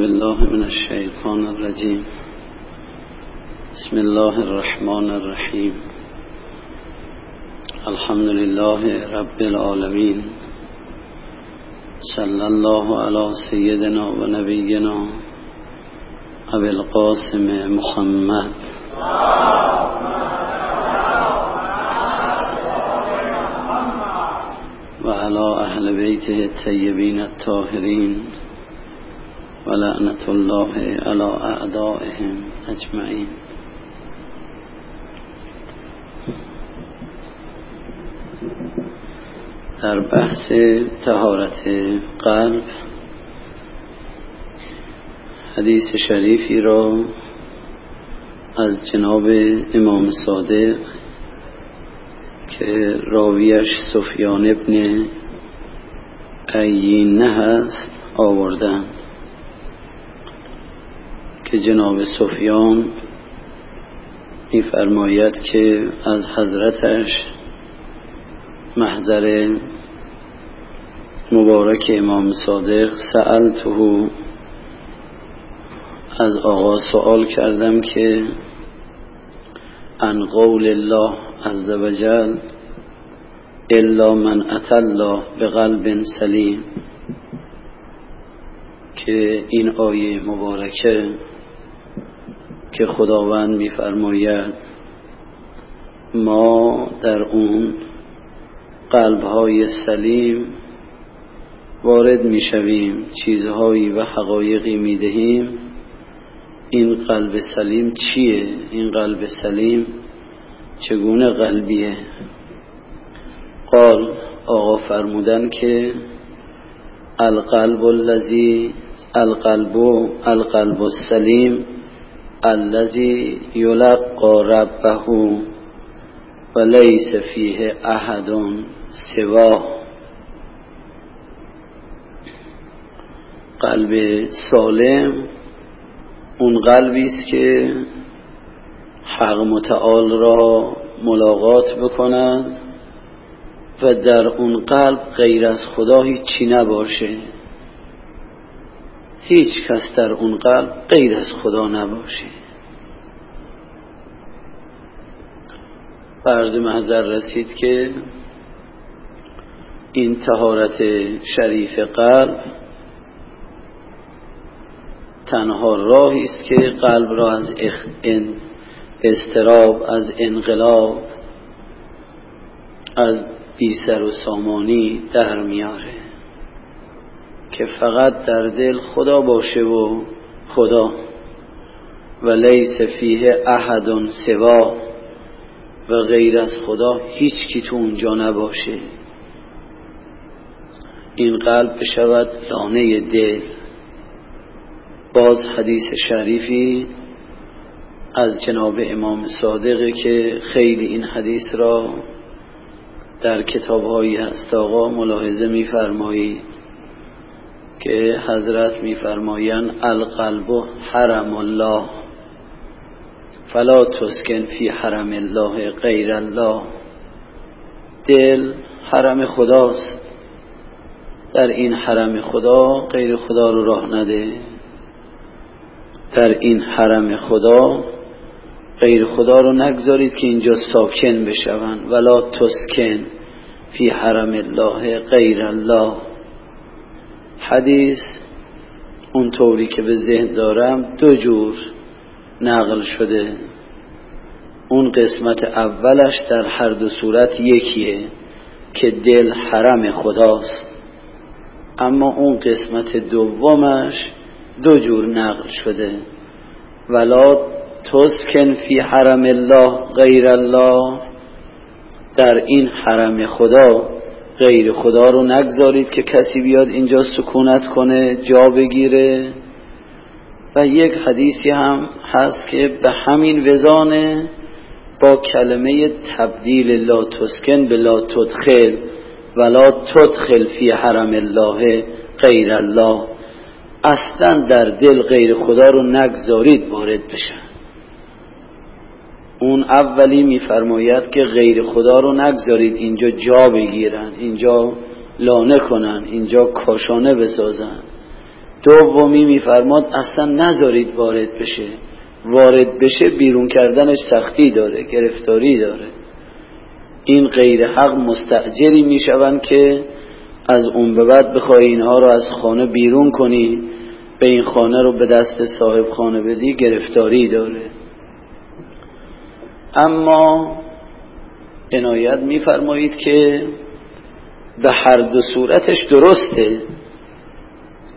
بالله من الشیطان الرجیم. بسم الله الرحمن الرحیم. الحمد لله رب العالمین. صلی الله علی سیدنا و نبینا ابی القاسم محمد. و علی اهل بیته الطیبین الطاهرین. و لعنت الله علی اعدائهم اجمعین در بحث تهارت قلب حدیث شریفی را از جناب امام صادق که راویش سفیان ابن عینه هست آوردن که جناب سفیان میفرماید که از حضرتش محضر مبارک امام صادق سألته از آقا سوال کردم که ان قول الله عز وجل الا من اتى الله به قلب سلیم که این آیه مبارکه که خداوند میفرماید ما در اون قلبهای سلیم وارد می‌شویم چیزهایی و حقایقی می‌دهیم. این قلب سلیم چیه؟ این قلب سلیم چگونه قلبیه؟ قال آقا فرمودن که القلب الذي القلب القلب السلیم الذي يلقى ربه وليس فيه احد سواه. قلب سالم اون قلبی است که حق متعال را ملاقات بکنند و در اون قلب غیر از خدا هیچی نباشه. هیچ کس در اون قلب غیر از خدا نباشه. فرض محضر رسید که این تهارت شریف قلب تنها راهی است که قلب را از استراب از انقلاب از بی سر و سامانی در میاره. که فقط در دل خدا باشه و خدا. و لیس فیه احد سوا. و غیر از خدا هیچ کی تو اونجا نباشه. این قلب بشود لانه دل. باز حدیث شریفی از جناب امام صادقه که خیلی این حدیث را در کتابهایی هست. آقا ملاحظه میفرمایید که حضرت میفرمایند القلب حرم الله. فلا تسکن فی حرم الله غیر الله. دل حرم خداست. در این حرم خدا غیر خدا رو راه نده. در این حرم خدا غیر خدا رو نگذارید که اینجا ساکن بشوند. ولا تسکن فی حرم الله غیر الله. حدیث اون طوری که به ذهن دارم دو جور نقل شده. اون قسمت اولش در هر دو صورت یکیه که دل حرم خداست. اما اون قسمت دومش دو جور نقل شده. ولا تسکن فی حرم الله غیر الله. در این حرم خدا غیر خدا رو نگذارید که کسی بیاد اینجا سکونت کنه جا بگیره. و یک حدیثی هم هست که به همین وزانه با کلمه تبدیل لا تسکن به لا تدخل ولا تدخل فی حرم الله غیر الله. اصلا در دل غیر خدا رو نگذارید وارد بشن. اون اولی میفرماید که غیر خدا رو نگذارید اینجا جا بگیرن اینجا لانه کنن اینجا کاشانه بسازن. دومی میفرماد اصلا نذارید وارد بشه. وارد بشه بیرون کردنش سختی داره گرفتاری داره. این غیر حق مستعجری می‌شوند که از اون به بعد بخوای اینها رو از خانه بیرون کنی به این خانه رو به دست صاحب خانه بدی گرفتاری داره. اما عنایت میفرمایید که به هر دو صورتش درسته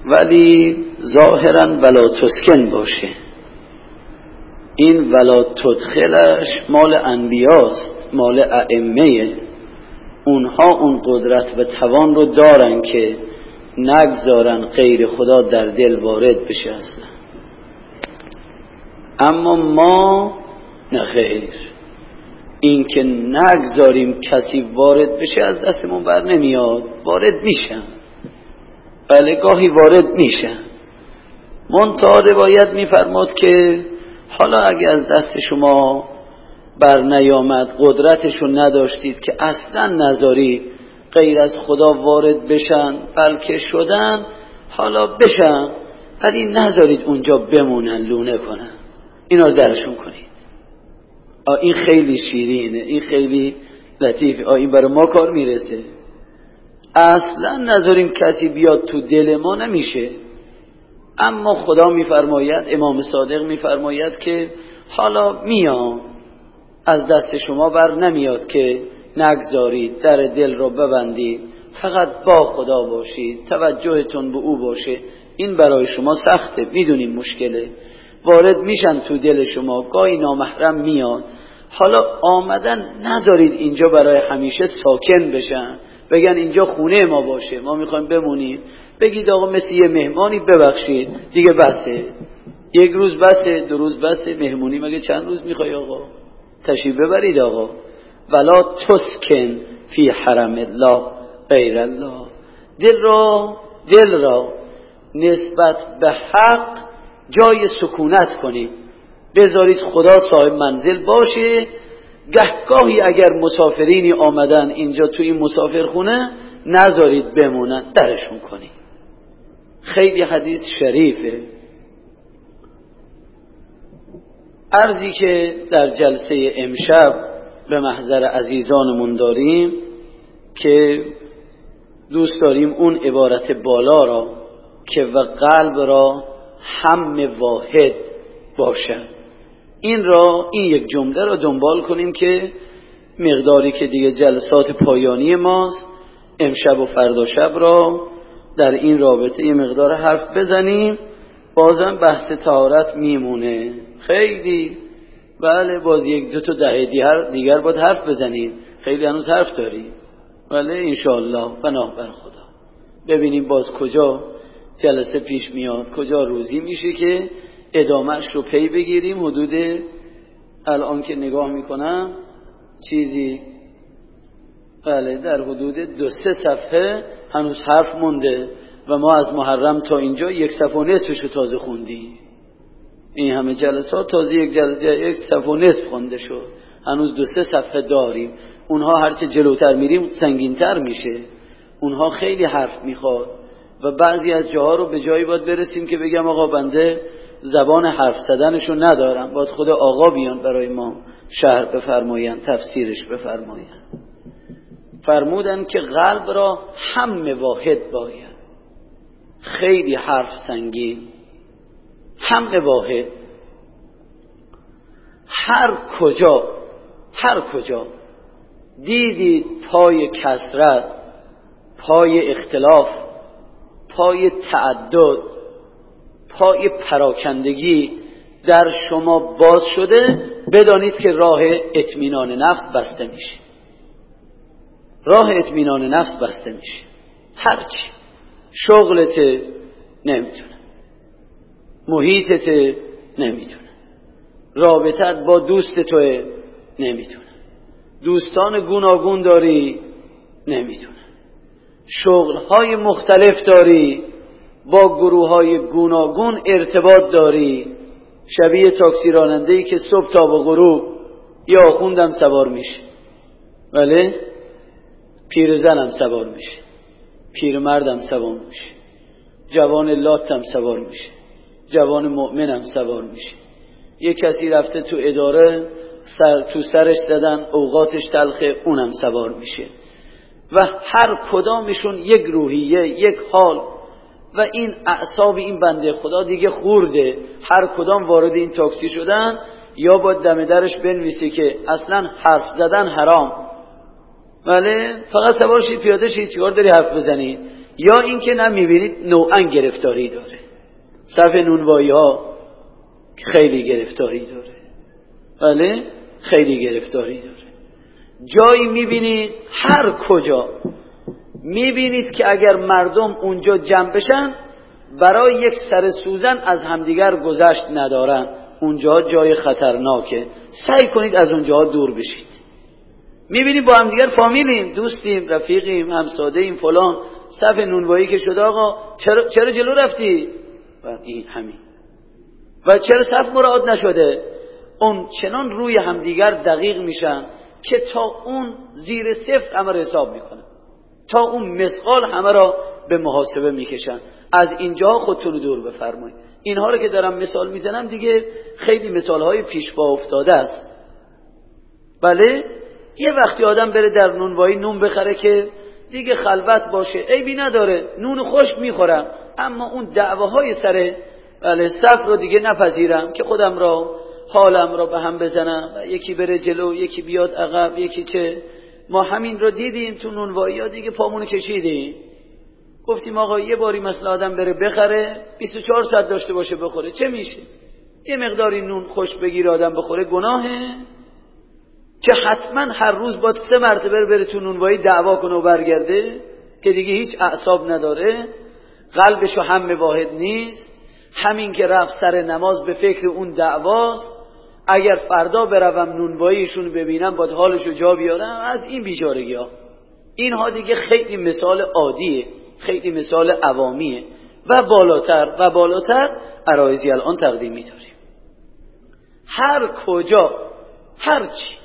ولی ظاهرا ولا تسکن باشه. این ولا تدخلش مال انبیاست مال ائمه. اونها اون قدرت و توان رو دارن که نگذارن غیر خدا در دل وارد بشه اصلا. اما ما نه خیر. این که نگذاریم کسی وارد بشه از دستمون بر نمیاد وارد میشن. بله گاهی وارد میشن. منتها روایت میفرماد که حالا اگه از دست شما بر نیامد قدرتشو نداشتید که اصلا نذارید غیر از خدا وارد بشن بلکه شدن حالا بشن. ولی نذارید اونجا بمونن لونه کنن. اینا درشون کنید. این خیلی شیرینه این خیلی لطیفه. این برای ما کار می‌رسه. اصلا نذاریم کسی بیاد تو دل ما نمیشه. اما خدا میفرماید امام صادق میفرماید که حالا میام از دست شما بر نمیاد که نگذارید در دل رو ببندید. فقط با خدا باشید توجهتون به او باشه. این برای شما سخته می‌دونیم مشکله. وارد میشن تو دل شما گاهی نامحرم میاد حالا آمدن نذارید اینجا برای همیشه ساکن بشن. بگن اینجا خونه ما باشه ما می‌خوایم بمونیم. بگید آقا مثل یه مهمانی ببخشید. دیگه بسه. یک روز بسه دو روز بسه. مهمونی مگه چند روز می‌خوای آقا؟ تشریف ببرید آقا. ولا تسکن فی حرم الله غیر الله. دل را دل را نسبت به حق جای سکونت کنید بذارید خدا صاحب منزل باشه. گهگاهی اگر مسافرینی آمدن اینجا توی این مسافرخونه نذارید بمونن درشون کنید خیلی حدیث شریفه. ارزی که در جلسه امشب به محضر عزیزانمون داریم که دوست داریم اون عبارت بالا را که و قلب را هم واحد باشد این را این یک جمله را دنبال کنیم که مقداری که دیگه جلسات پایانی ماست امشب و فردا شب را در این رابطه یه مقدار حرف بزنیم. بازم بحث تهارت میمونه. خیلی. بله باز یک دو تا دهه دیگر باید حرف بزنیم. خیلی هنوز حرف داریم. بله انشاءالله. پناه بر خدا. ببینیم باز کجا جلسه پیش میاد. کجا روزی میشه که ادامهش رو پی بگیریم؟ حدود الان که نگاه می‌کنم چیزی؟ بله در حدود دو سه صفحه هنوز حرف مونده و ما از محرم تا اینجا یک صفحه و نصفش رو تازه خوندیم. این همه جلسات تازه یک جلسه یک صفحه و نصف خونده شد. هنوز دو سه صفحه داریم. اونها هرچه جلوتر میریم سنگینتر میشه. اونها خیلی حرف می‌خواد. و بعضی از جاها رو به جایی باید برسیم که بگم آقا بنده زبان حرف زدنشو ندارم. باید خود آقا بیان برای ما شهر بفرماین تفسیرش بفرماین فرمودن که قلب را هم واحد باید. خیلی حرف سنگین. هم واحد. هر کجا هر کجا دیدید پای کسرت پای اختلاف پای تعدد پای پراکندگی در شما باز شده بدانید که راه اطمینان نفس بسته میشه. راه اطمینان نفس بسته میشه. هرچی شغلت نمی‌تونه. محیطت نمی‌تونه. رابطت با دوست توه نمی‌تونه. دوستان گوناگون داری نمی‌تونه. شغلهای مختلف داری با گروه های گوناگون ارتباط داری. شبیه تاکسی راننده که صبح تا به غروب یا آخوندم سوار میشه ولی زنم سوار میشه مردم سوار میشه جوان لات هم سوار میشه جوان مؤمن هم سوار میشه یه کسی رفته تو اداره سر تو سرش زدن اوقاتش تلخه اونم سوار میشه. و هر کدامشون یک روحیه یک حال. و این اعصاب این بنده خدا دیگه خورده. هر کدام وارد این تاکسی شدن یا با دم درش بنویسه که اصلا حرف زدن حرام. بله؟ فقط سوار شید پیاده شید چیکار داری حرف بزنی؟ یا اینکه نه می‌بینید نوعا گرفتاری داره. صف نونوایی ها خیلی گرفتاری داره. بله؟ خیلی گرفتاری داره. جایی می‌بینید هر کجا می‌بینید که اگر مردم اونجا جمع بشن برای یک سر سوزن از همدیگر گذشت ندارن. اونجا جای خطرناکه. سعی کنید از اونجا دور بشید. می‌بینید با همدیگر فامیلیم دوستیم رفیقیم همساده ایم فلان. صف نونوایی که شده آقا چرا, چرا جلو رفتی؟ و این همین. و چرا صف مراد نشده؟ اون چنان روی همدیگر دقیق میشن. که تا اون زیر صفر همه حساب می‌کنن تا اون مسقال همه را به محاسبه می‌کشن. از اینجا خودتون دور بفرمایید. اینها رو که دارم مثال می‌زنم دیگه خیلی مثال های پیش با افتاده است. بله؟ یه وقتی آدم بره در نونوایی نون بخره که دیگه خلوت باشه عیبی نداره. نون خوش می‌خورم. اما اون دعواهای سر بله صف رو دیگه نپذیرم که خودم را حالم را به هم بزنم. و یکی بره جلو یکی بیاد عقب یکی چه. ما همین رو دیدیم تو نونوایی ها دیگه پامونو کشیدیم. گفتیم آقا یه باری مثل آدم بره بخره 24 ساعت داشته باشه بخوره. چه میشه؟ یه مقداری نون خوش بگیر آدم بخوره. گناهه. که حتما هر روز با سه مرتبه بره تو نونوایی دعوا کنه و برگرده که دیگه هیچ اعصاب نداره. قلبشو هم واحد نیست. همین که رفت سر نماز به فکر اون دعواست. اگر فردا بروم نونواییشون ببینم باید حالشو جا بیارم. از این بیچارگی ها. اینها دیگه خیلی مثال عادیه خیلی مثال عوامیه و بالاتر و بالاتر عرایزی الان تقدیم میداریم هر کجا هر چی.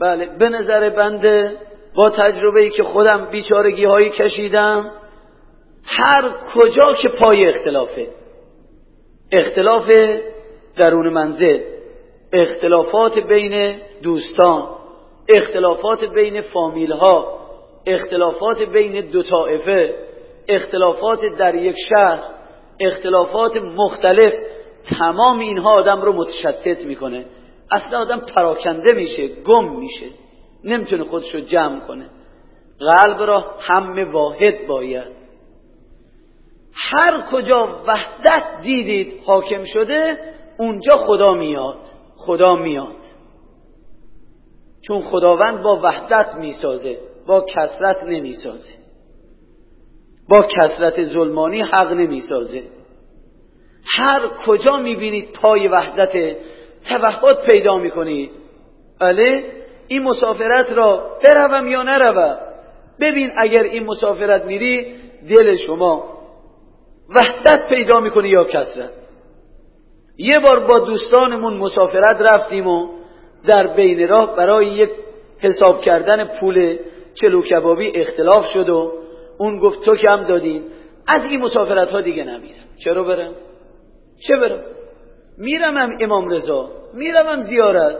بله به نظر بنده با تجربه ای که خودم بیچارگی هایی کشیدم هر کجا که پای اختلافه. اختلاف درون منزل. اختلافات بین دوستان اختلافات بین فامیل ها اختلافات بین دو طائفه اختلافات در یک شهر اختلافات مختلف تمام اینها آدم رو متشتت می‌کنه. اصلا آدم پراکنده میشه گم میشه. نمی‌تونه خودشو جمع کنه. قلب را هم واحد باید. هر کجا وحدت دیدید حاکم شده اونجا خدا میاد. خدا میاد. چون خداوند با وحدت می‌سازه با کسرت نمی‌سازه. با کسرت ظلمانی حق نمی‌سازه. هر کجا می‌بینید پای وحدت توحد پیدا می‌کنید بله؟ این مسافرت را بروم یا نروم؟ ببین اگر این مسافرت میری دل شما وحدت پیدا می‌کنه یا کسرت یه بار با دوستانمون مسافرت رفتیم و در بین راه برای یک حساب کردن پول چلو کبابی اختلاف شد و اون گفت تو کم دادین از این مسافرت ها دیگه نمیرم. چرا برم؟ چه برم؟ میرم هم امام رضا میرم هم زیارت.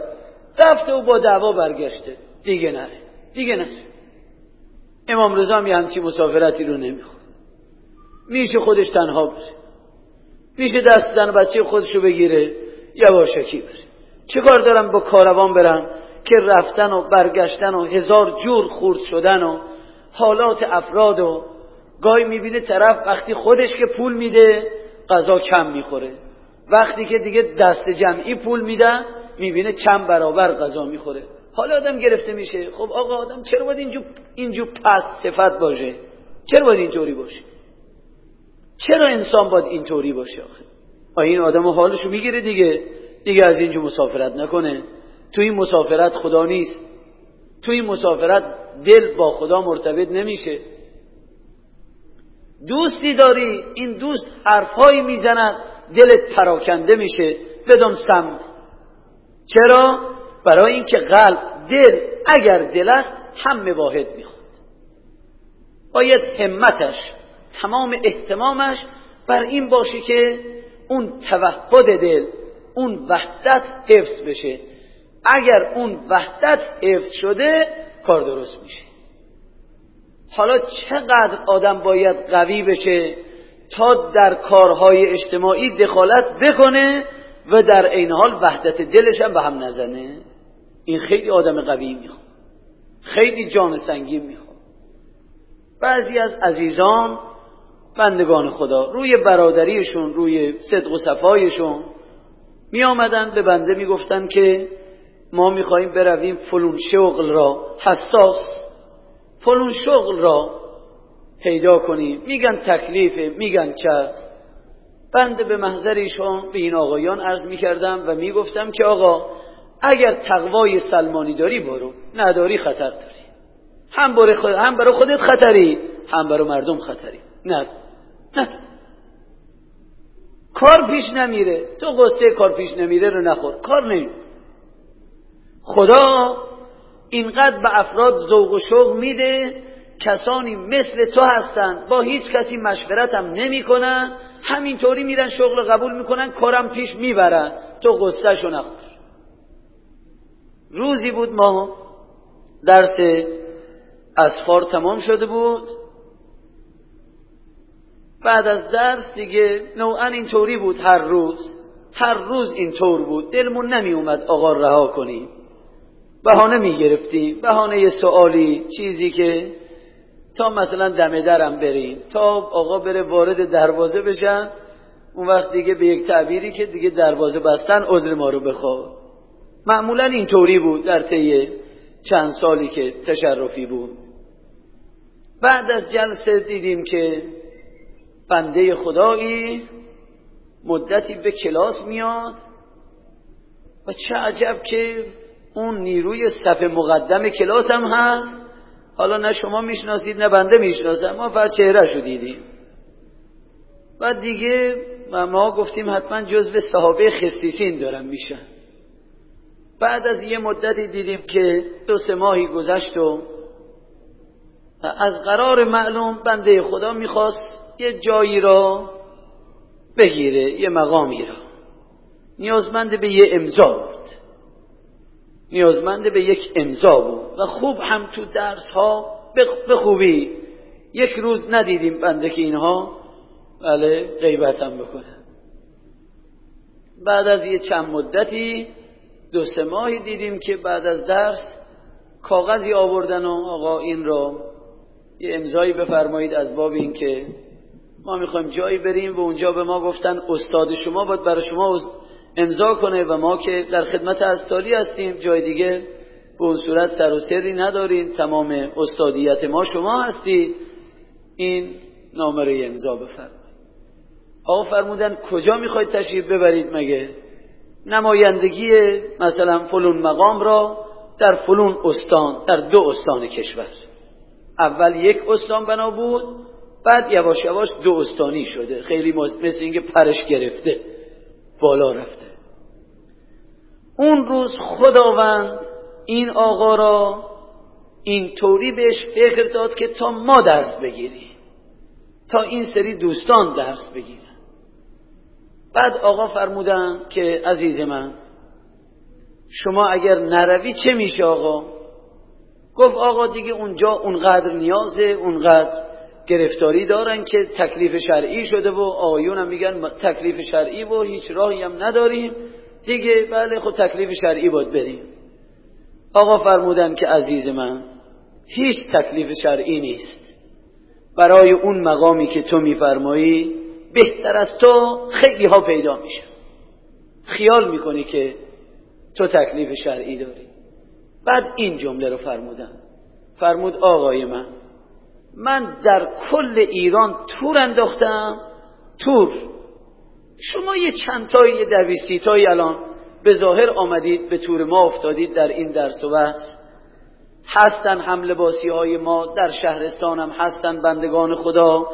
رفته و با دعوا برگشته. دیگه نره. دیگه نره. امام رضا هم یه همچی مسافرتی رو نمی‌خواد. میشه خودش تنها بره میشه دست زن بچه خودشو بگیره یواشکی بره. چه کار دارم با کاروان برم که رفتن و برگشتن و هزار جور خورد شدن و حالات افراد و گاهی می‌بینه طرف وقتی خودش که پول میده غذا کم می‌خوره. وقتی که دیگه دست جمعی پول میدن می‌بینه چند برابر غذا می‌خوره. حالا آدم گرفته میشه. خب آقا آدم چرا باید اینجور, اینجور پس صفت باشه؟ چرا باید اینطوری باشه؟ چرا انسان باید اینطوری باشه آخه؟ این آدم حالشو می‌گیره دیگه. دیگه از اینجا مسافرت نکنه. تو این مسافرت خدا نیست. تو این مسافرت دل با خدا مرتبط نمیشه. دوستی داری این دوست حرفهایی می‌زند دلت پراکنده میشه. بدون سم. چرا؟ برای اینکه قلب دل اگر دل است هم واحد می‌خواد. باید همتش تمام احتمامش بر این باشه که اون توحد دل اون وحدت حفظ بشه. اگر اون وحدت حفظ شده کار درست میشه. حالا چقدر آدم باید قوی بشه تا در کارهای اجتماعی دخالت بکنه و در این حال وحدت دلش هم به هم نزنه؟ این خیلی آدم قوی می‌خواد. خیلی جان سنگین می‌خواد. بعضی از عزیزان بندگان خدا روی برادریشون روی صدق و صفایشون می آمدن به بنده می گفتن که ما می خواهیم برویم فلون شغل را حساس فلون شغل را پیدا کنیم. میگن تکلیفه میگن چه بنده به محضر ایشان به این آقایان عرض می کردم و می گفتم که آقا اگر تقوای سلمانی داری برو نداری خطر داری. هم برای, خود هم برای خودت خطری هم برای مردم خطری. نه. نه. کار پیش نمیره. تو قصه کار پیش نمیره رو نخور. کار نمی خدا اینقدر به افراد ذوق و شوق میده کسانی مثل تو هستن با هیچ کسی مشورت هم نمی‌کنن همینطوری میرن شغل قبول می‌کنن کارم پیش می‌برن. تو قصه شو نخور. روزی بود ما درس اسفار تمام شده بود. بعد از درس دیگه نوعا اینطوری بود هر روز. هر روز اینطور بود. دلمون نمی اومد آقا رها کنیم بهانه می گرفتیم بهانه سوالی چیزی که تا مثلا دم درم بریم تا آقا بره وارد دروازه بشن اون وقت دیگه به یک تعبیری که دیگه دروازه بستن عذر ما رو بخواه. معمولا اینطوری بود در طی چند سالی که تشرفی بود. بعد از جلسه دیدیم که بنده خدایی مدتی به کلاس میاد و چه عجب که اون نیروی صف مقدم کلاس هم هست. حالا نه شما می‌شناسید نه بنده می‌شناسم. ما فقط چهره شو دیدیم. و دیگه ما گفتیم حتما جزو صحابه خستیسین دارم میشن. بعد از یه مدتی دیدیم که دو سه ماهی گذشت و از قرار معلوم بنده خدا می‌خواست یه جایی را بگیره یه مقامی را. نیازمند به یه امضا بود. نیازمند به یک امضا بود. و خوب هم تو درس ها به خوبی. یک روز ندیدیم بنده که اینها بله غیبت هم بکنه بعد از یه چند مدتی دو سه ماهی دیدیم که بعد از درس کاغذی آوردن و آقا این را یه امضایی بفرمایید از باب این که ما می‌خوایم جایی بریم و اونجا به ما گفتن استاد شما باید برای شما امضا کنه و ما که در خدمت از سالی هستیم جای دیگه به اون صورت سر و سری نداریم. تمام استادیت ما شما هستی. این نامره امضا بفرمایید. آقا فرمودن کجا می‌خواید تشریف ببرید مگه؟ نمایندگی مثلا فلون مقام را در فلون استان در دو استان کشور. اول یک استان بنا بود بعد یواش یواش دو استانی شده. خیلی مثل اینکه پرش گرفته. بالا رفته. اون روز خداوند این آقا را اینطوری بهش فکر داد که تا ما درس بگیری تا این سری دوستان درس بگیرن. بعد آقا فرمودن که عزیز من شما اگر نروی چه میشه آقا؟ گفت آقا دیگه اونجا اونقدر نیازه اونقدر گرفتاری دارن که تکلیف شرعی شده و آقایون هم میگن تکلیف شرعی و هیچ راهی هم نداریم. دیگه بله خود تکلیف شرعی باید بریم. آقا فرمودن که عزیز من هیچ تکلیف شرعی نیست. برای اون مقامی که تو میفرمایی بهتر از تو خیلی ها پیدا میشه خیال می‌کنی که تو تکلیف شرعی داری. بعد این جمله رو فرمودن. فرمود آقای من من در کل ایران تور انداختم. تور. شما یه چند تایی یه دویستی تایی الان به ظاهر آمدید به تور ما افتادید در این درس و بحث. هستن حمل باسی های ما در شهرستانم هستن بندگان خدا.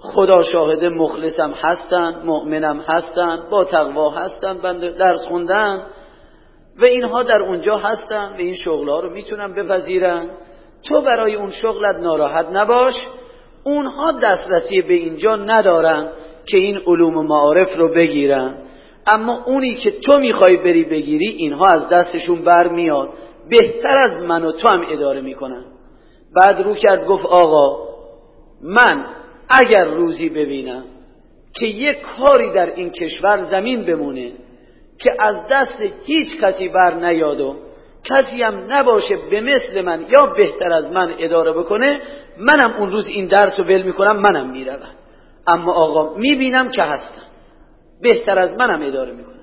خدا شاهد مخلصم هستن مؤمنم هستن با تقوا هستن بند درس خوندن. و اینها در اونجا هستن و این شغلها رو می‌تونن بپذیرن. تو برای اون شغلت ناراحت نباش. اونها دسترسی به اینجا ندارن که این علوم معارف رو بگیرن. اما اونی که تو می‌خوای بری بگیری اینها از دستشون برمیاد. بهتر از من و تو هم اداره می‌کنن. بعد رو کرد گفت آقا من اگر روزی ببینم که یک کاری در این کشور زمین بمونه که از دست هیچ کسی بر نیاد و کسی هم نباشه به مثل من یا بهتر از من اداره بکنه منم اون روز این درس رو ول می‌کنم منم می‌روم. اما آقا می‌بینم که هستم. بهتر از منم اداره می‌کنم.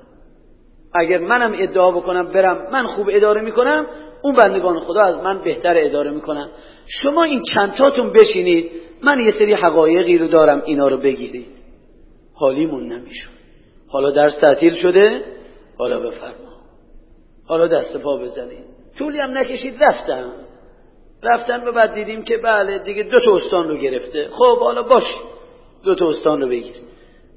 اگر منم ادعا بکنم برم من خوب اداره می‌کنم اون بندگان خدا از من بهتر اداره می‌کنم شما این چندتاتون بشینید من یه سری حقایقی رو دارم اینا رو بگیرید. حالیمون نمیشون حالا درس تعطیل شده حالا بفرما. حالا دست پا بزنید طولی هم نکشید رفتم رفتن به بعد دیدیم که بله دیگه دو تا استان رو گرفته. خب حالا باش دو تا استان رو بگیر.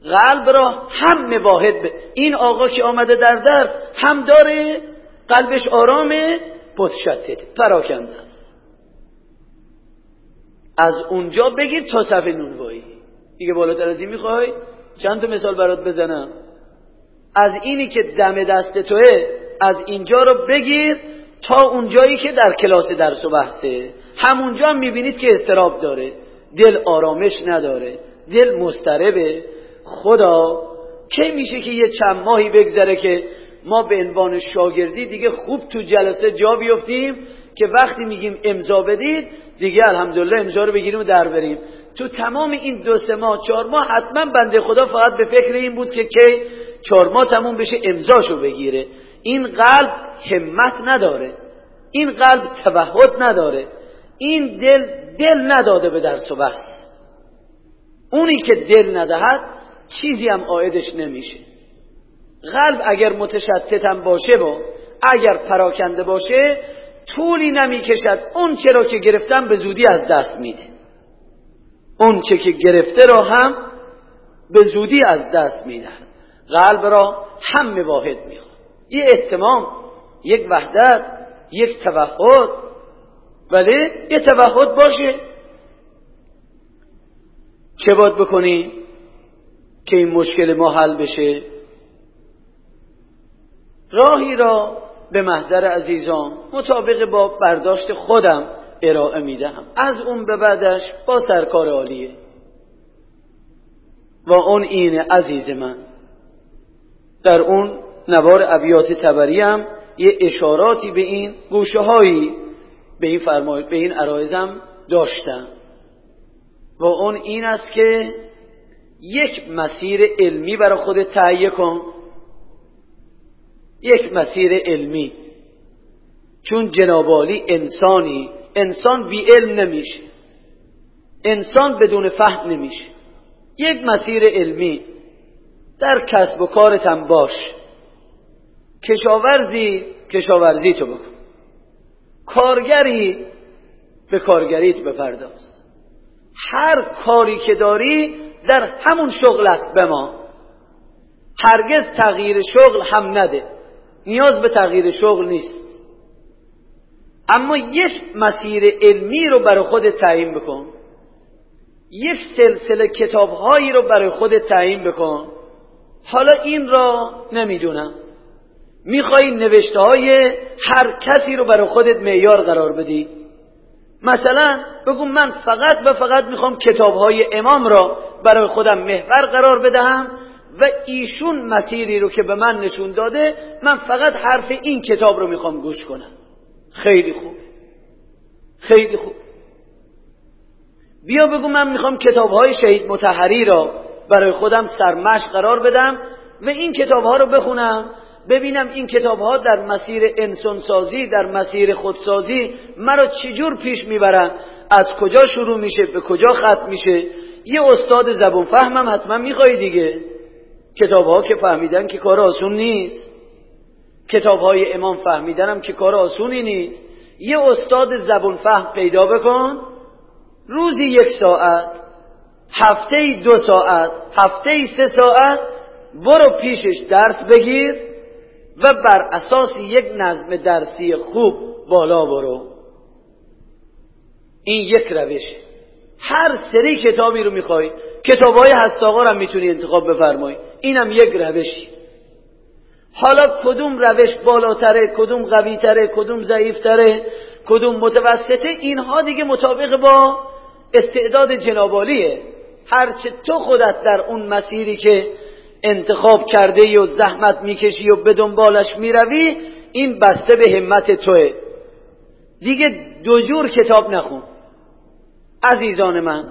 قلب را هم واحد به این آقا که آمده در درس هم داره قلبش آرامه پتشتت پراکنده از اونجا بگیر تا صفحه نونوایی. دیگه بالاتر از می‌خوای؟ چند تا مثال برات بزنم. از اینی که دم دست توه از اینجا رو بگیر تا اونجایی که در کلاس درس و بحثه. همونجا هم می‌بینید که استراب داره. دل آرامش نداره. دل مستربه خدا کی میشه که یه چند ماهی بگذره که ما به عنوان شاگردی دیگه خوب تو جلسه جا بیفتیم که وقتی میگیم امضا بدید دیگه الحمدلله امضا رو بگیریم و در بریم. تو تمام این دو سه ماه چهار ماه حتما بنده خدا فقط به فکر این بود که کی چهار ماه تموم بشه امضاشو بگیره. این قلب همت نداره. این قلب توحد نداره. این دل دل نداده به درس و بحث. اونی که دل ندهد چیزی هم آیدش نمیشه. قلب اگر متشتت هم باشه با اگر پراکنده باشه طولی نمی‌کشد. اون چرا که گرفتم به زودی از دست میده. اون چه که گرفته را هم به زودی از دست میده قلب را هم واحد می‌خواد یه احتمام یک وحدت یک توحد. ولی یه توحد باشه. چه باید بکنی که این مشکل ما حل بشه؟ راهی را به محضر عزیزان مطابق با برداشت خودم ارائه می‌دهم. از اون به بعدش با سرکار عالیه. و اون اینه عزیز من. در اون نوار ابیات تبریم یه اشاراتی به این گوشه هایی به این فرمای به این عرایزم داشتم و اون این است که یک مسیر علمی برای خود تهیه کن. یک مسیر علمی. چون جنابالی انسانی انسان بی علم نمیشه. انسان بدون فهم نمیشه. یک مسیر علمی. در کسب و کارتم باش. کشاورزی کشاورزی تو بکن. کارگری به کارگریت بپرداز. هر کاری که داری در همون شغلت بما هرگز تغییر شغل هم نده. نیاز به تغییر شغل نیست. اما یک مسیر علمی رو برای خود تعیین بکن. یک سلسله کتابهایی رو برای خود تعیین بکن. حالا این را نمی‌دونم. می‌خوای نوشته های هر کسی رو برای خودت معیار قرار بدی. مثلا بگو من فقط و فقط می‌خوام کتاب های امام را برای خودم محور قرار بدهم و ایشون مسیری رو که به من نشون داده من فقط حرف این کتاب رو می‌خوام گوش کنم. خیلی خوب. خیلی خوب. بیا بگو من می‌خوام کتاب های شهید متحری را برای خودم سرمشق قرار بدم و این کتاب ها رو بخونم. ببینم این کتاب ها در مسیر انسانسازی در مسیر خودسازی مرا چجور پیش می‌برن؟ از کجا شروع میشه؟ به کجا ختم میشه؟ یه استاد زبون فهمم حتما می‌خوای دیگه. کتاب ها که فهمیدن که کار آسون نیست. کتاب های امام فهمیدنم که کار آسونی نیست. یه استاد زبون فهم پیدا بکن. روزی یک ساعت هفته دو ساعت هفته سه ساعت برو پیشش درس بگیر. و بر اساس یک نظم درسی خوب بالا برو. این یک روش. هر سری کتابی رو می‌خوای کتاب های هم می‌تونی انتخاب بفرمایی اینم یک روشی حالا کدوم روش بالاتره کدوم قویتره کدوم ضعیفتره کدوم متوسطه؟ اینها دیگه مطابق با استعداد جنابالیه. هرچه تو خودت در اون مسیری که انتخاب کرده و زحمت می‌کشی و به دنبالش می‌روی این بسته به همت توه. دیگه دو جور کتاب نخون. عزیزان من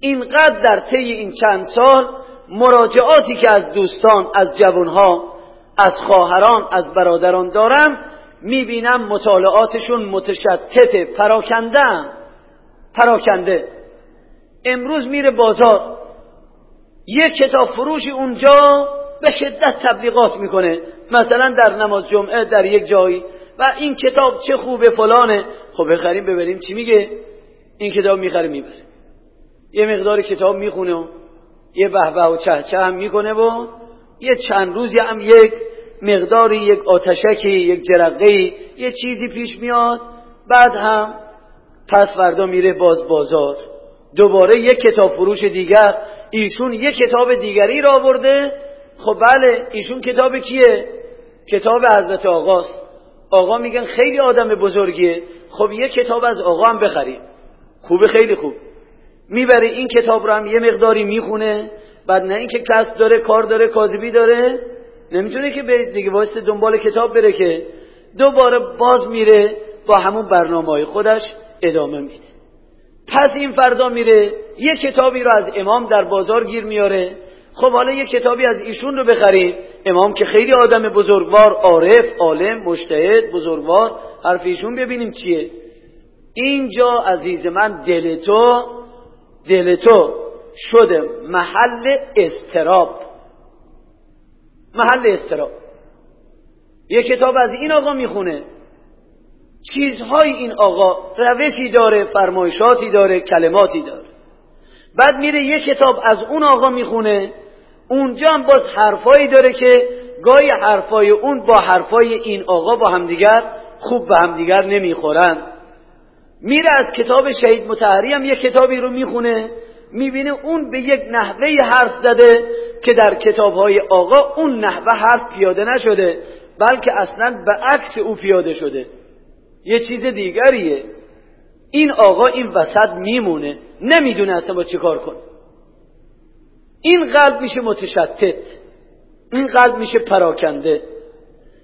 اینقدر در طی این چند سال مراجعاتی که از دوستان از جوانها از خواهران از برادران دارم می‌بینم مطالعاتشون متشتت پراکنده پراکنده. امروز میره بازار. یک کتاب فروشی اونجا به شدت تبلیغات می‌کنه. مثلا در نماز جمعه در یک جایی. و این کتاب چه خوبه فلانه. خب بخریم ببریم. چی میگه؟ این کتاب می‌خره می‌بره. یه مقدار کتاب می‌خونه و یه بهبه و چه چه هم می‌کنه و یه چند روزی هم یک مقداری یک آتشکی یک جرقه یه چیزی پیش میاد. بعد هم پس فردا میره باز بازار. دوباره یک کتاب فروش دیگر. ایشون یک کتاب دیگری را آورده. خب بله ایشون کتاب کیه؟ کتاب حضرت آقاست آقا میگن خیلی آدم بزرگیه. خب یک کتاب از آقا هم بخریم. خوبه خیلی خوب. می‌بره این کتاب رو هم یه مقداری می‌خونه. بعد نه اینکه کسب داره کار داره کاذبی داره نمی‌تونه که به دیگه واسه دنبال کتاب بره که دوباره باز میره با همون برنامه های خودش ادامه میده. پس این فردا میره یه کتابی رو از امام در بازار گیر میاره. خب حالا یه کتابی از ایشون رو بخریم امام که خیلی آدم بزرگوار عارف عالم مجتهد بزرگوار حرف ایشون ببینیم چیه. اینجا عزیز من دل تو دل تو شده محل استراب محل استراب یه کتاب از این آقا می‌خونه. چیزهای این آقا روشی داره فرمایشاتی داره کلماتی داره. بعد میره یه کتاب از اون آقا می‌خونه. اونجا هم باز حرفایی داره که گاهی حرفای اون با حرفای این آقا با همدیگر خوب به همدیگر نمی‌خورن. میره از کتاب شهید متحری هم یه کتابی رو می‌خونه. می‌بینه اون به یک نحوه حرف زده که در کتابهای آقا اون نحوه حرف پیاده نشده بلکه اصلا به عکس او پیاده شده. یه چیز دیگریه. این آقا این وسط میمونه نمی‌دونه اصلا با چی کار کن این قلب میشه متشتت این قلب میشه پراکنده.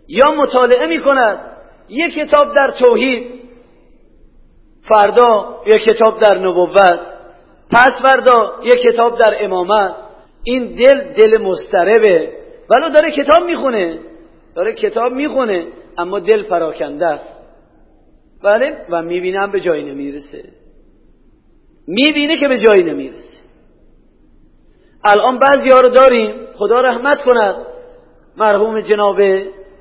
یا مطالعه می‌کند یک کتاب در توحید فردا یک کتاب در نبوت پس فردا یک کتاب در امامت. این دل دل مستربه ولو داره کتاب می‌خونه داره کتاب می‌خونه اما دل پراکنده است. بله؟ و می‌بینم به جایی نمی‌رسه. می‌بینه که به جایی نمی‌رسه. الان بعضی ها رو داریم. خدا رحمت کند. مرحوم جناب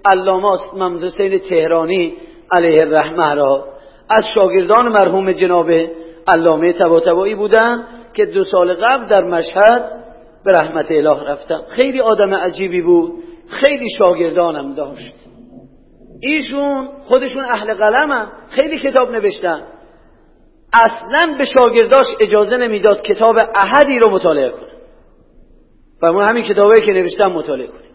علامه محمد حسین تهرانی علیه الرحمه را. از شاگردان مرحوم جناب علامه تباتبایی بودن که دو سال قبل در مشهد به رحمت اله رفتم خیلی آدم عجیبی بود. خیلی شاگردانم داشت. ایشون خودشون اهل قلمن خیلی کتاب نوشتن. اصلا به شاگرداش اجازه نمی‌داد کتاب احدی رو مطالعه کنه. و ما همین کتابایی که نوشتم مطالعه کنیم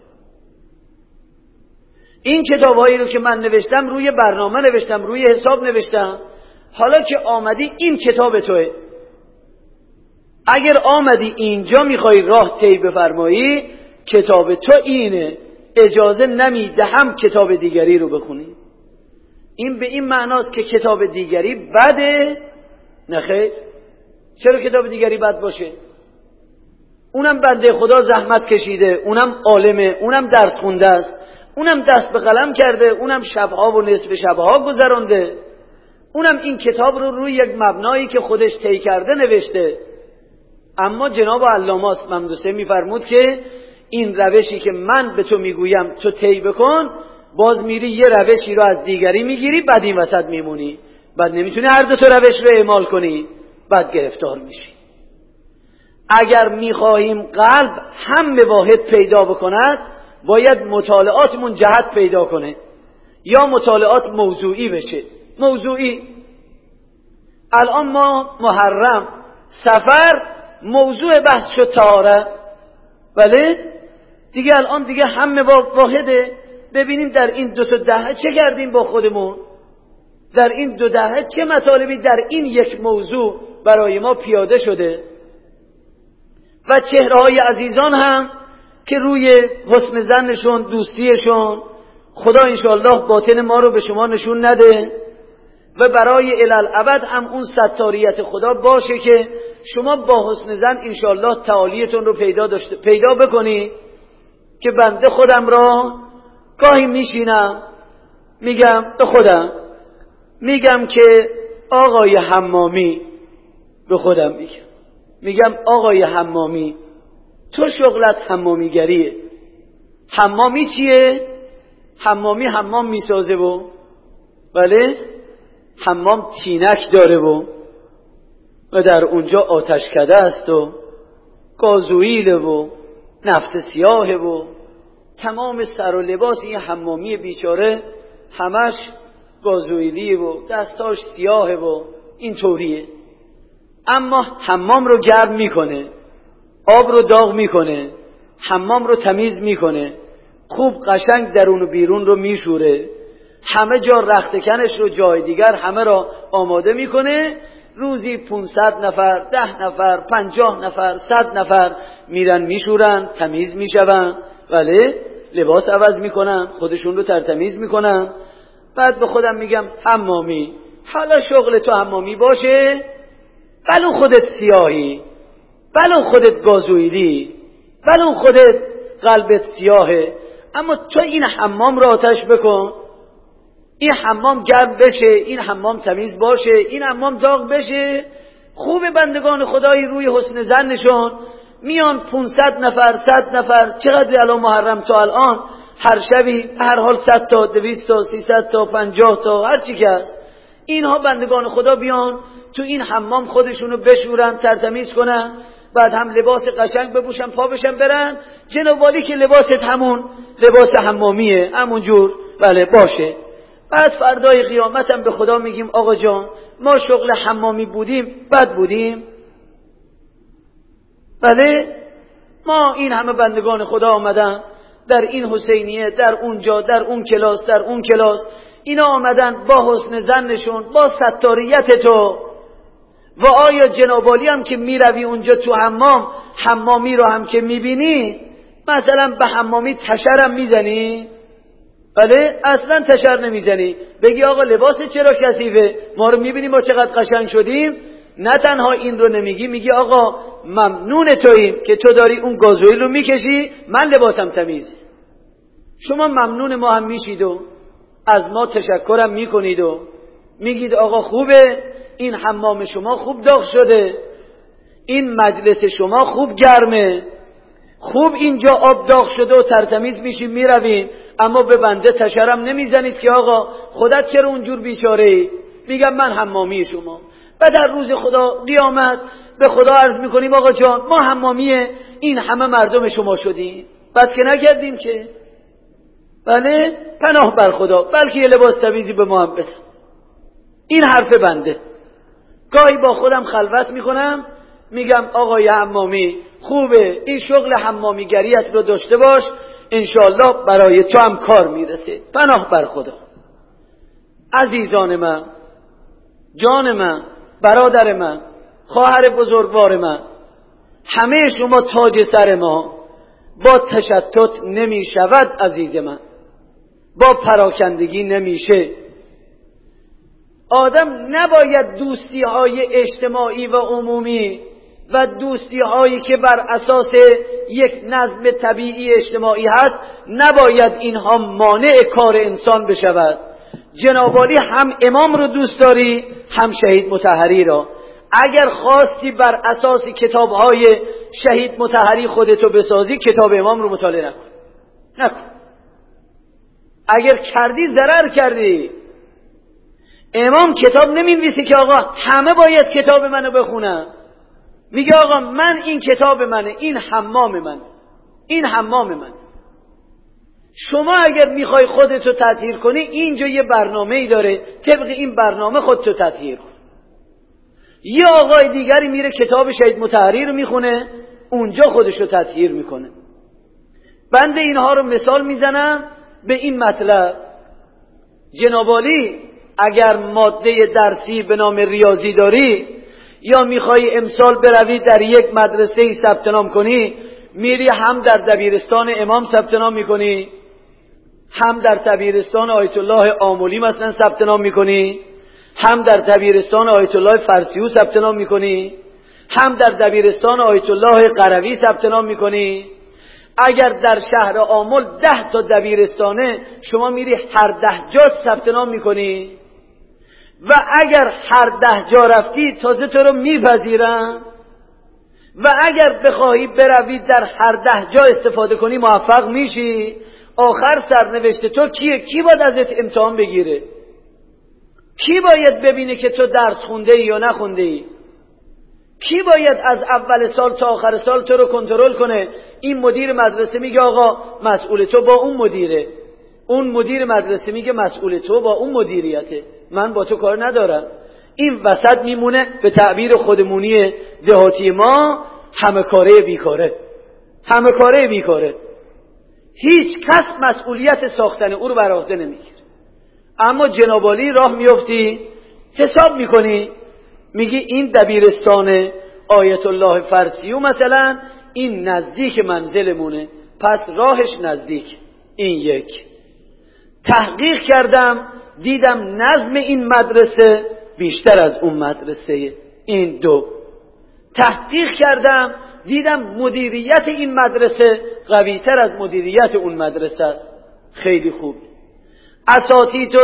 این کتابهایی رو که من نوشتم روی برنامه نوشتم روی حساب نوشتم. حالا که آمدی این کتاب توه. اگر آمدی اینجا می‌خوای راه طی بفرمایی کتاب تو اینه. اجازه نمی‌دهم کتاب دیگری رو بخونی. این به این معناست که کتاب دیگری بده. نخیر چرا کتاب دیگری بد باشه؟ اونم بنده خدا زحمت کشیده اونم عالمه اونم درس خونده است. اونم دست به قلم کرده اونم شبها و نصف شبها گذرانده. اونم این کتاب رو روی یک مبنایی که خودش طی کرده نوشته. اما جناب علامه ممدوسه میفرمود که این روشی که من به تو می‌گویم تو طی بکن باز میری یه روشی رو از دیگری می‌گیری بعد این وسط میمونی. بعد نمی‌تونی هر دو تا روش رو اعمال کنی بعد گرفتار میشی. اگر می‌خواهیم قلب هم واحد پیدا بکند باید مطالعاتمون جهت پیدا کنه. یا مطالعات موضوعی بشه. موضوعی. الان ما محرم سفر موضوع بحث شد تاره بله دیگه الان دیگه همه واحده. ببینیم در این دو تا دهه چه کردیم با خودمون؟ در این دو دهه چه مطالبی در این یک موضوع برای ما پیاده شده؟ و چهره های عزیزان هم که روی حسن زنشون دوستیشون خدا انشاءالله باطن ما رو به شما نشون نده. و برای الالعبد هم اون ستاریت خدا باشه که شما با حسن زن انشاءالله تعالیتون رو پیدا, داشته پیدا بکنید که بنده خودم را گاهی میشینم میگم به خودم میگم که آقای حمامی به خودم میگم. میگم آقای حمامی تو شغلت حمامیگریه. حمامی چیه؟ حمامی حمام می‌سازه و بله؟ حمام تینک داره و و در اونجا آتش کده است و گازوئیل و نفت سیاه و تمام سر و لباس این حمامی بیچاره همش گازوئیلی و دستاش سیاه و این طوریه. اما حمام رو گرم می‌کنه آب رو داغ می‌کنه حمام رو تمیز می‌کنه خوب قشنگ درون و بیرون رو میشوره. همه جا رختکنش رو جای دیگر همه را آماده می‌کنه. روزی 500 نفر ده نفر پنجاه نفر صد نفر میرن میشورن تمیز میشون. ولی لباس عوض می‌کنن خودشون رو ترتمیز می‌کنن. بعد به خودم میگم حمامی حالا شغل تو حمامی باشه؟ بلو خودت سیاهی بلو خودت گازوئیلی بلو خودت قلبت سیاهه. اما تو این حمام را آتش بکن. این حمام گرم بشه این حمام تمیز باشه این حمام داغ بشه. خوب بندگان خدایی روی حسن زنشون. میان 500 نفر 100 نفر چقدر الان محرم تا الان؟ هر شبی هر حال 100 تا 200 تا 300 تا 50 تا هر چی که هست. اینها بندگان خدا بیان تو این حمام خودشونو بشورن ترتمیز کنن. بعد هم لباس قشنگ بپوشن پا بشن برن. جنوالی که لباست همون لباس حمامیه. همونجور. بله باشه. بعد فردای قیامت هم به خدا میگیم آقا جان ما شغل حمامی بودیم بد بودیم. بله؟ ما این همه بندگان خدا آمدن در این حسینیه در اونجا در اون کلاس در اون کلاس. اینا آمدن با حسن زنشون با ستاریت تو. و آیا جنابالی هم که می‌روی اونجا تو حمام حمامی رو هم که می‌بینی؟ مثلا به حمامی تشرم می‌زنی؟ بله اصلا تشر نمی‌زنی. بگی آقا لباس چرا کثیفه؟ ما رو می‌بینیم ما چقدر قشنگ شدیم. نه تنها این رو نمیگی میگی آقا ممنون توییم که تو داری اون گازوئیل رو می‌کشی من لباسم تمیز. شما ممنون ما هم میشید و از ما تشکرم می‌کنید و میگید آقا خوبه این حمام شما خوب داغ شده این مجلس شما خوب گرمه خوب اینجا آب داغ شده و ترتمیز میشیم می‌رویم اما به بنده تشرم نمی‌زنید که آقا خودت چرا اونجور بیچاره میگم من حمامی شما. و در روز خدا قیامت به خدا عرض می‌کنیم آقا جان ما حمامی این همه مردم شما شدیم. بد که نکردیم که بله پناه بر خدا بلکه یه لباس تمیزی به ما هم بده. این حرف بنده. گاهی با خودم خلوت می‌کنم میگم آقای حمامی خوبه این شغل حمامیگریت رو داشته باش. انشالله برای تو هم کار می‌رسه. پناه بر خدا. عزیزان من جان من برادر من خواهر بزرگوار من همه شما تاج سر ما با تشتت نمی شود عزیز من. با پراکندگی نمیشه آدم نباید دوستی های اجتماعی و عمومی و دوستی هایی که بر اساس یک نظم طبیعی اجتماعی هست نباید اینها مانع کار انسان بشود. جنابالی هم امام رو دوست داری هم شهید متحری را. اگر خواستی بر اساس کتاب های شهید متحری خودتو بسازی کتاب امام رو مطالعه نکن. نکن. اگر کردی ضرر کردی. امام کتاب نمی‌نویسه که آقا همه باید کتاب منو بخونن. میگه آقا من این کتاب منه این حمام من این حمام من. شما اگر می‌خوای خودتو تطهیر کنی اینجا یه برنامه ای داره طبق این برنامه خودتو تطهیر کن. یه آقای دیگری میره کتاب شهید متحری می‌خونه اونجا خودش رو تطهیر می‌کنه. بنده اینها رو مثال می‌زنم به این مطلب. جنابالی اگر ماده درسی به نام ریاضی داری یا می‌خوای امسال بروی در یک مدرسه ثبت نام کنی میری هم در دبیرستان امام ثبت نام می‌کنی هم در دبیرستان آیت الله آمولی مثلا ثبت نام می‌کنی هم در دبیرستان آیت الله فرسیو ثبت نام می‌کنی هم در دبیرستان آیت الله قروی ثبت نام می‌کنی. اگر در شهر آمل ده تا دبیرستانه شما میری هر ده جا ثبت نام می‌کنی. و اگر هر ده جا رفتی تازه تو رو میپذیرن. و اگر بخواهی بروی در هر ده جا استفاده کنی موفق میشی. آخر سرنوشت تو کیه؟ کی باید ازت امتحان بگیره؟ کی باید ببینه که تو درس خونده ای یا نخونده ای کی باید از اول سال تا آخر سال تو رو کنترل کنه؟ این مدیر مدرسه میگه آقا مسئول تو با اون مدیره. اون مدیر مدرسه میگه مسئول تو با اون مدیریته. من با تو کار ندارم. این وسط میمونه به تعبیر خودمونی دهاتی ما همه کاره بیکاره. همه کاره بیکاره. هیچ کس مسئولیت ساختن او رو بر عهده نمی‌گیره. اما جنابالی راه میفتی حساب می‌کنی. میگی این دبیرستان آیت الله فرسیو مثلا این نزدیک منزلمونه. پس راهش نزدیک. این یک. تحقیق کردم دیدم نظم این مدرسه بیشتر از اون مدرسه این دو. تحقیق کردم دیدم مدیریت این مدرسه قویتر از مدیریت اون مدرسه است. خیلی خوب. اساتید و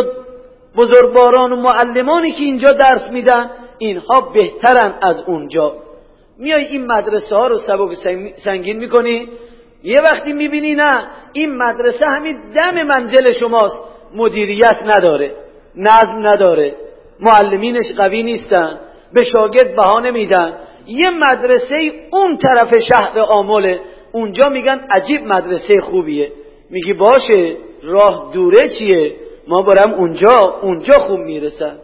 بزرگواران و معلمانی که اینجا درس میدن اینها بهترن از اونجا. میای این مدرسه ها رو سبک سنگین می‌کنی یه وقتی می‌بینی نه این مدرسه همین دم منزل شماست. مدیریت نداره نظم نداره معلمینش قوی نیستن به شاگرد بهانه میدن یه مدرسه اون طرف شهر آمله اونجا میگن عجیب مدرسه خوبیه. میگی باشه راه دوره چیه؟ ما برم اونجا اونجا خوب می‌رسن.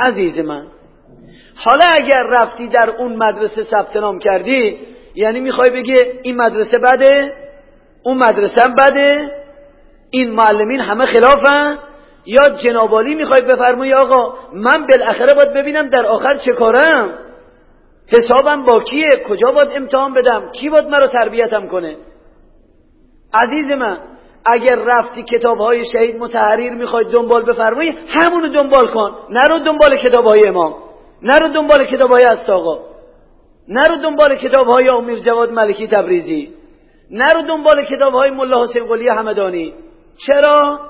عزیز من حالا اگر رفتی در اون مدرسه ثبت نام کردی یعنی می‌خوای بگی این مدرسه بده اون مدرسه بده این معلمین همه خلافن؟ یا جنابالی می‌خوای بفرمایی آقا من بالاخره باید ببینم در آخر چه کارم. حسابم با کیه؟ کجا باید امتحان بدم؟ کی باید مرا تربیتم کنه؟ عزیز من اگر رفتی کتاب های شهید متحریر می‌خوای دنبال بفرمایی همونو دنبال کن. نرو دنبال کتاب های امام. نرو دنبال کتاب های استاقا. نرو دنبال کتاب های امیر جواد ملکی تبریزی. نرو دنبال کتاب های ملا حسین قلی همدانی چرا؟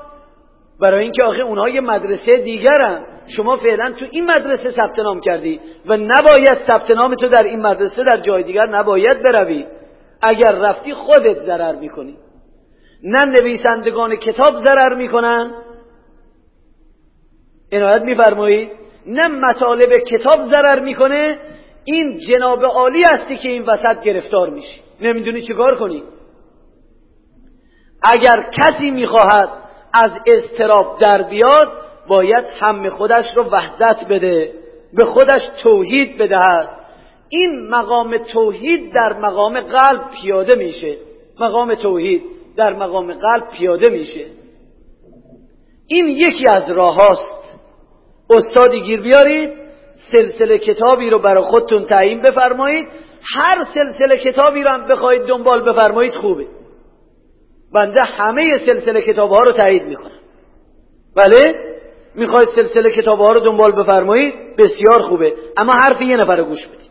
برای اینکه آخه اونها یه مدرسه دیگرن. شما فعلا تو این مدرسه ثبت نام کردی و نباید ثبت نام تو در این مدرسه در جای دیگر نباید بروی. اگر رفتی خودت ضرر می‌کنی. نه نویسندگان کتاب ضرر می‌کنن. عنایت میفرمایید نه مطالب کتاب ضرر می‌کنه. این جناب عالی هستی که این وسط گرفتار میشی. نمی‌دونی چیکار کنی. اگر کسی می‌خواهد از استراب در بیاد باید هم خودش رو وحدت بده به خودش توحید بدهد. این مقام توحید در مقام قلب پیاده میشه. مقام توحید در مقام قلب پیاده میشه. این یکی از راه هاست. استادی گیر بیارید سلسله کتابی رو برای خودتون تعیین بفرمایید. هر سلسله کتابی رو هم بخواید دنبال بفرمایید خوبه. بنده همه سلسله کتاب ها رو تایید می‌کنم بله؟ می‌خواید سلسله کتاب ها رو دنبال بفرمایید؟ بسیار خوبه. اما حرف یه نفر گوش بدید.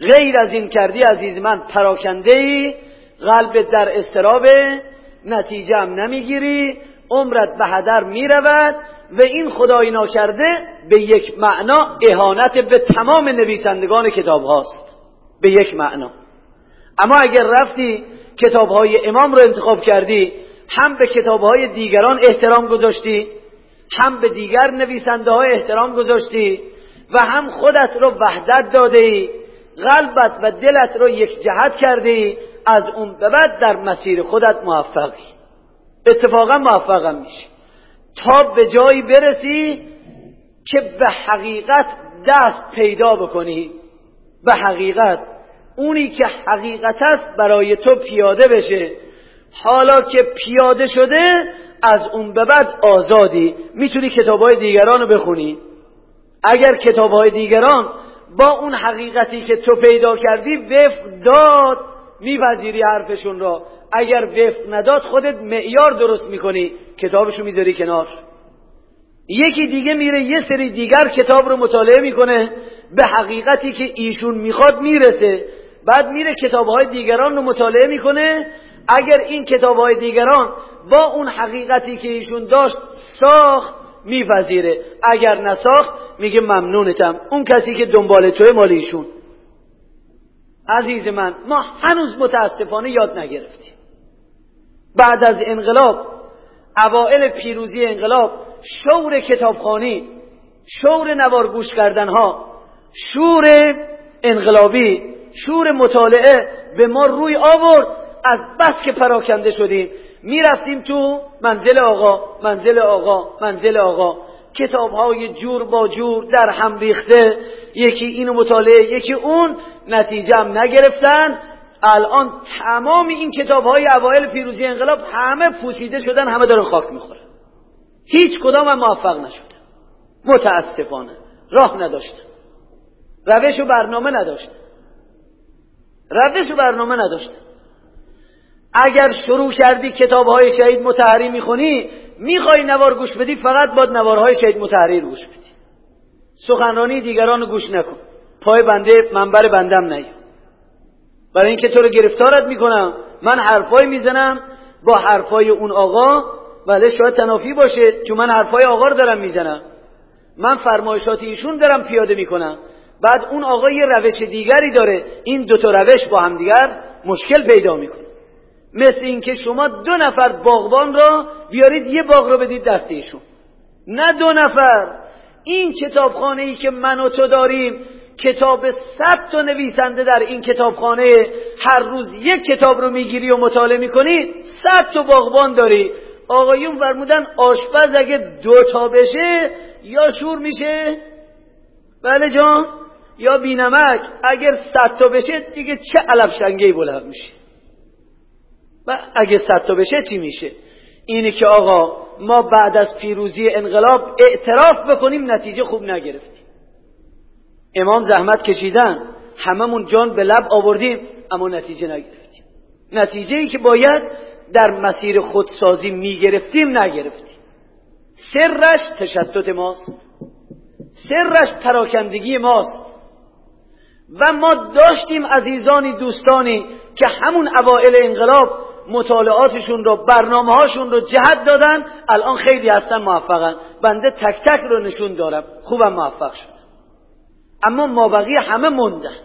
غیر از این کردی عزیز من پراکنده ای قلب در استرابه نتیجه هم نمی‌گیری عمرت به هدر می‌رود و این خدای ناکرده به یک معنا اهانت به تمام نویسندگان کتاب هاست. به یک معنا. اما اگر رفتی کتاب های امام رو انتخاب کردی هم به کتاب های دیگران احترام گذاشتی هم به دیگر نویسنده های احترام گذاشتی و هم خودت رو وحدت داده ای قلبت و دلت رو یک جهت کرده از اون به بعد در مسیر خودت موفقی. اتفاقا موفقم میشی تا به جایی برسی که به حقیقت دست پیدا بکنی. به حقیقت. اونی که حقیقت است برای تو پیاده بشه. حالا که پیاده شده از اون به بعد آزادی. می‌تونی کتاب های دیگران رو بخونی. اگر کتاب های دیگران با اون حقیقتی که تو پیدا کردی وفق داد میپذیری حرفشون را. اگر وفق نداد خودت معیار درست می‌کنی. کتابشو می‌ذاری کنار. یکی دیگه میره یه سری دیگر کتاب رو مطالعه می‌کنه. به حقیقتی که ایشون می‌خواد می‌رسه. بعد میره کتابهای دیگران رو مطالعه می‌کنه. اگر این کتابهای دیگران با اون حقیقتی که ایشون داشت ساخت میپذیره. اگر نساخت میگه ممنونتم. اون کسی که دنبال توی مال ایشون. عزیز من ما هنوز متاسفانه یاد نگرفتیم. بعد از انقلاب اوائل پیروزی انقلاب شور کتابخانی شور نوار گوش کردن ها شور انقلابی شور مطالعه به ما روی آورد. از بس که پراکنده شدیم. می‌رفتیم تو منزل آقا منزل آقا منزل آقا. کتاب های جور با جور در هم ریخته. یکی اینو مطالعه یکی اون. نتیجه هم نگرفتن. الان تمام این کتاب های اوایل پیروزی انقلاب همه پوسیده شدن همه دارن خاک می‌خورن. هیچ کدام هم موفق نشده متاسفانه. راه نداشته روش و برنامه نداشته روش و برنامه نداشته اگر شروع کردی کتاب های شهید متحری می‌خونی می‌خوای نوار گوش بدی فقط باید نوارهای شهید متحری گوش بدی. سخنرانی دیگران گوش نکن. پای بنده منبر بندم نیا برای اینکه تو رو گرفتارت می‌کنم. من حرفای می‌زنم با حرفای اون آقا. بله شاید تنافی باشه چون من حرفای آقا رو دارم می‌زنم. من فرمایشات ایشون دارم پیاده می‌کنم. بعد اون آقا یه روش دیگری داره. این دوتا روش با هم دیگر مشکل پیدا می‌کنه. مثل اینکه شما دو نفر باغبان را بیارید یه باغ رو بدید دست ایشون نه دو نفر. این کتابخانه ای که من و تو داریم کتاب صد تا نویسنده در این کتابخانه هر روز یک کتاب رو می‌گیری و مطالعه می‌کنی صد تا باغبان داری. آقایون فرمودن آشپز اگه دوتا بشه یا شور میشه؟ بله جان. یا بینمک اگر صد تا بشه دیگه چه علب شنگی بلند میشه؟ و اگه صد تا بشه چی میشه؟ اینه که آقا ما بعد از پیروزی انقلاب اعتراف بکنیم نتیجه خوب نگرفتیم. امام زحمت کشیدن هممون جان به لب آوردیم اما نتیجه نگرفتیم. نتیجه ای که باید در مسیر خودسازی می‌گرفتیم نگرفتیم. سرش تشتت ماست. سرش پراکندگی ماست. و ما داشتیم عزیزانی دوستانی که همون اوائل انقلاب مطالعاتشون رو برنامه هاشون رو جهت دادن الان خیلی هستن موفقن. بنده تک تک رو نشون دارم. خوبم موفق شد اما ما بقیه همه موندن.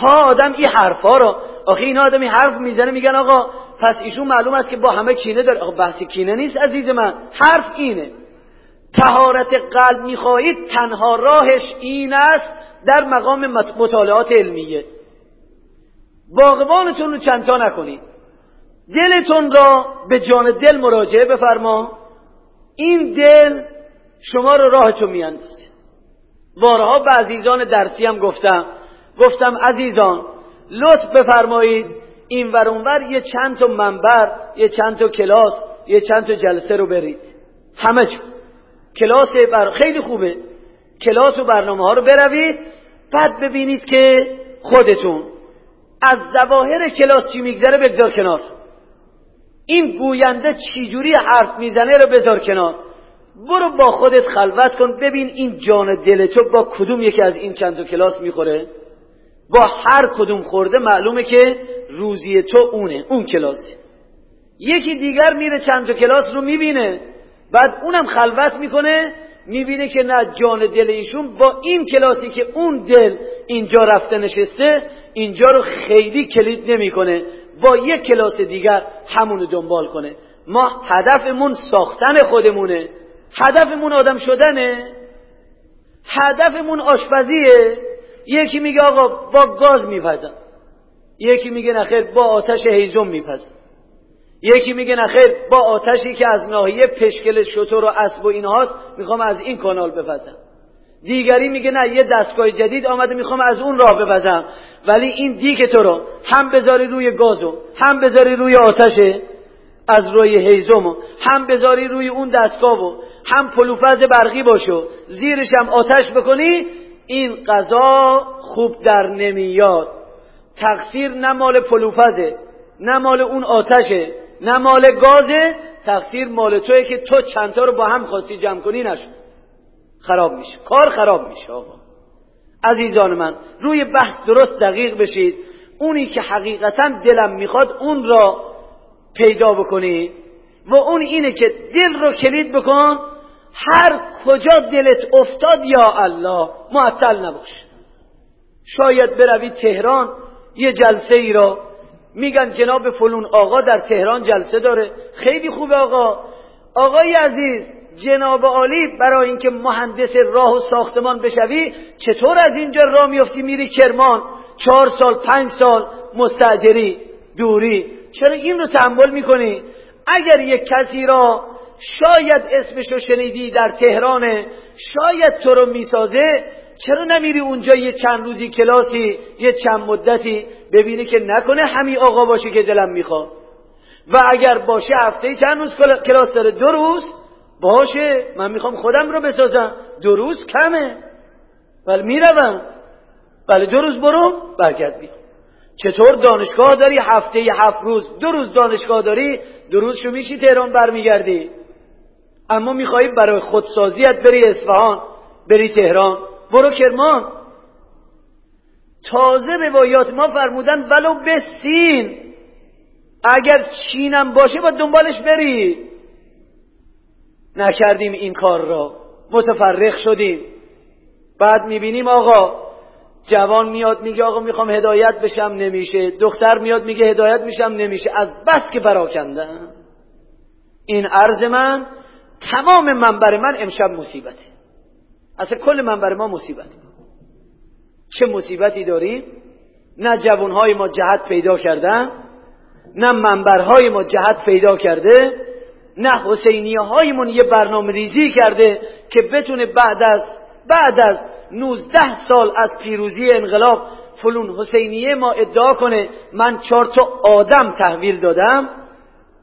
تا آدم این حرفا رو آخه این آدم این حرف می‌زنه میگن آقا پس ایشون معلوم است که با همه کینه داره. آقا بحث کینه نیست عزیز من. حرف اینه. تهارت قلب می‌خواهید تنها راهش این است در مقام مطالعات علمیه. باغبانتون رو چندتا نکنید. دلتون را به جان دل مراجعه بفرما این دل شما رو راهتون میاندازه. بارها به عزیزان درسی هم گفتم. گفتم عزیزان لطف بفرمایید این ور اونور یه چند تا منبر یه چند تا کلاس یه چند تا جلسه رو برید. همه چون کلاس بر خیلی خوبه. کلاس و برنامه ها رو بروید. بعد ببینید که خودتون از زواهر کلاس چی میگذره بگذار کنار. این گوینده چیجوری حرف می‌زنه رو بذار کنار. برو با خودت خلوت کن. ببین این جان دل تو با کدوم یکی از این چند کلاس می‌خوره؟ با هر کدوم خورده معلومه که روزی تو اونه اون کلاسی یکی دیگر میره چند کلاس رو می‌بینه. بعد اونم خلوت می‌کنه. می‌بینه که نه جان دل ایشون با این کلاسی که اون دل اینجا رفته نشسته اینجا رو خیلی کلید نمی‌کنه. با یک کلاس دیگر همونو دنبال کنه. ما هدفمون ساختن خودمونه. هدفمون آدم شدنه. هدفمون آشپزیه. یکی میگه آقا با گاز میپزم. یکی میگه نخیر با آتش هیزم میپزم. یکی میگه نخیر با آتشی که از ناحیه پشکل شطور و اسب و اینهاست می‌خوام از این کانال بپزم. دیگری میگه نه یه دستگاه جدید آمده می‌خوام از اون راه ببزم ولی این دیک تو رو هم بذاری روی گازو هم بذاری روی آتشه از روی هیزمو هم بذاری روی اون دستگاهو هم پلوفز برقی باشو. زیرش هم آتش بکنی این غذا خوب در نمیاد. تقصیر نه مال پلوفزه نه مال اون آتشه. نه مال گازه تقصیر مال توی که تو چندتا رو با هم خواستی جمع کنی نشد. خراب میشه. کار خراب میشه آقا. عزیزان من روی بحث درست دقیق بشید. اونی که حقیقتا دلم می‌خواد اون را پیدا بکنی و اون اینه که دل رو کلید بکن. هر کجا دلت افتاد یا الله معطل نباش. شاید بروی تهران یه جلسه ای را میگن جناب فلون آقا در تهران جلسه داره. خیلی خوبه آقا. آقای عزیز جناب عالی برای اینکه مهندس راه و ساختمان بشوی چطور از اینجا راه میفتی؟ میری کرمان. چهار سال پنج سال مستجری دوری. چرا این رو تحمل می‌کنی؟ اگر یک کسی را شاید اسمشو شنیدی در تهران شاید تو رو می‌سازه چرا نمیری اونجا یه چند روزی کلاسی یه چند مدتی ببینی که نکنه همین آقا باشه که دلم می‌خواد؟ و اگر باشه هفته چند روز کلاس داره؟ دو روز؟ باشه من می‌خوام خودم رو بسازم. دو روز کمه. ولی می‌روم. ولی دو روز برو برگرد بیا. چطور دانشگاه داری؟ هفته هفت روز. دو روز دانشگاه داری؟ دو روز شو میشی تهران برمیگردی. اما میخوایی برای خودسازیت بری اصفهان بری تهران. برو کرمان. تازه روایات ما فرمودن ولو بسین. اگر چینم باشه با دنبالش بری. نکردیم این کار را. متفرق شدیم. بعد می‌بینیم آقا جوان میاد میگه آقا می‌خوام هدایت بشم نمیشه. دختر میاد میگه هدایت میشم نمیشه. از بس که براکندن این عرض من تمام منبر من امشب مصیبته. اصلا کل منبر ما مصیبت. چه مصیبتی داریم؟ نه جوانهای ما جهت پیدا کردن نه منبرهای ما جهت پیدا کرده نه حسینیه هایمون یه برنامه ریزی کرده که بتونه بعد از بعد از 19 سال از پیروزی انقلاب فلون حسینیه ما ادعا کنه من چهار تا آدم تحویل دادم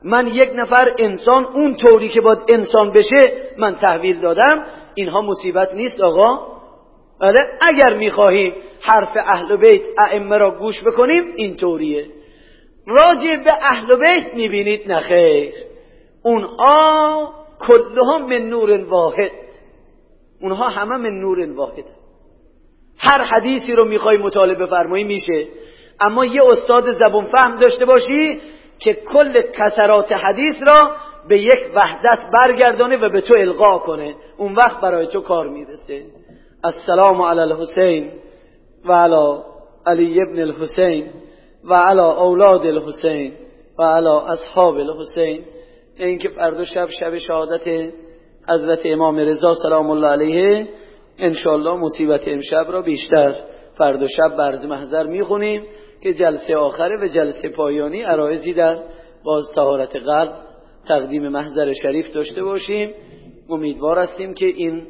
من یک نفر انسان اون طوری که باید انسان بشه من تحویل دادم. اینها مصیبت نیست آقا. بله اگر می‌خواهیم حرف اهل بیت ائمه را گوش بکنیم این طوریه راجع به اهل بیت می‌بینید؟ نخیر اونها کلهم من نور واحد. اونها همه من نور واحد. هر حدیثی رو می‌خوای مطالبه فرمایی میشه. اما یه استاد زبون فهم داشته باشی که کل کسرات حدیث را به یک وحدت برگردانه و به تو القا کنه. اون وقت برای تو کار می‌رسه. السلام علی الحسین و علی علی ابن الحسین و علی اولاد الحسین و علی اصحاب الحسین. اینکه فردا شب شب شهادت حضرت امام رضا سلام الله علیه. انشالله مصیبت امشب را بیشتر فردا شب برز محضر می‌خونیم که جلسه آخره و جلسه پایانی عرایزی در باز تهارت قلب تقدیم محضر شریف داشته باشیم. امیدوار هستیم که این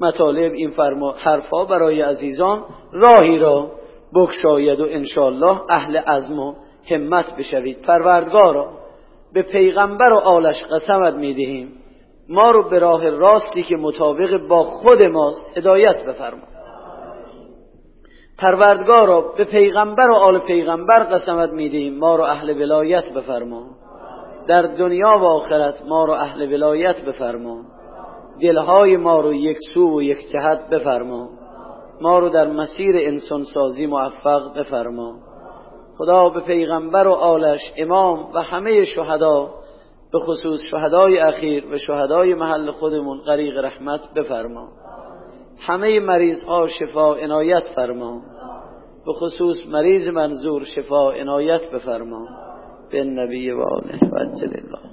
مطالب این فرما حرفا برای عزیزان راهی را بکشاید و انشالله اهل عزم و همت بشوید. پروردگارا به پیغمبر و آلش قسمت می‌دهیم. ما رو به راه راستی که مطابق با خود ماست هدایت بفرما پروردگارا به پیغمبر و آل پیغمبر قسمت می‌دهیم. ما رو اهل ولایت بفرما در دنیا و آخرت ما رو اهل ولایت بفرما. دلهای ما رو یک سو و یک جهت بفرما. ما رو در مسیر انسان سازی موفق بفرما. خدا به پیغمبر و آلش امام و همه شهدا به خصوص شهدای اخیر و شهدای محل خودمون غریق رحمت بفرما. همه مریض ها شفا عنایت فرما. به خصوص مریض منظور شفا عنایت بفرما. به نبی و و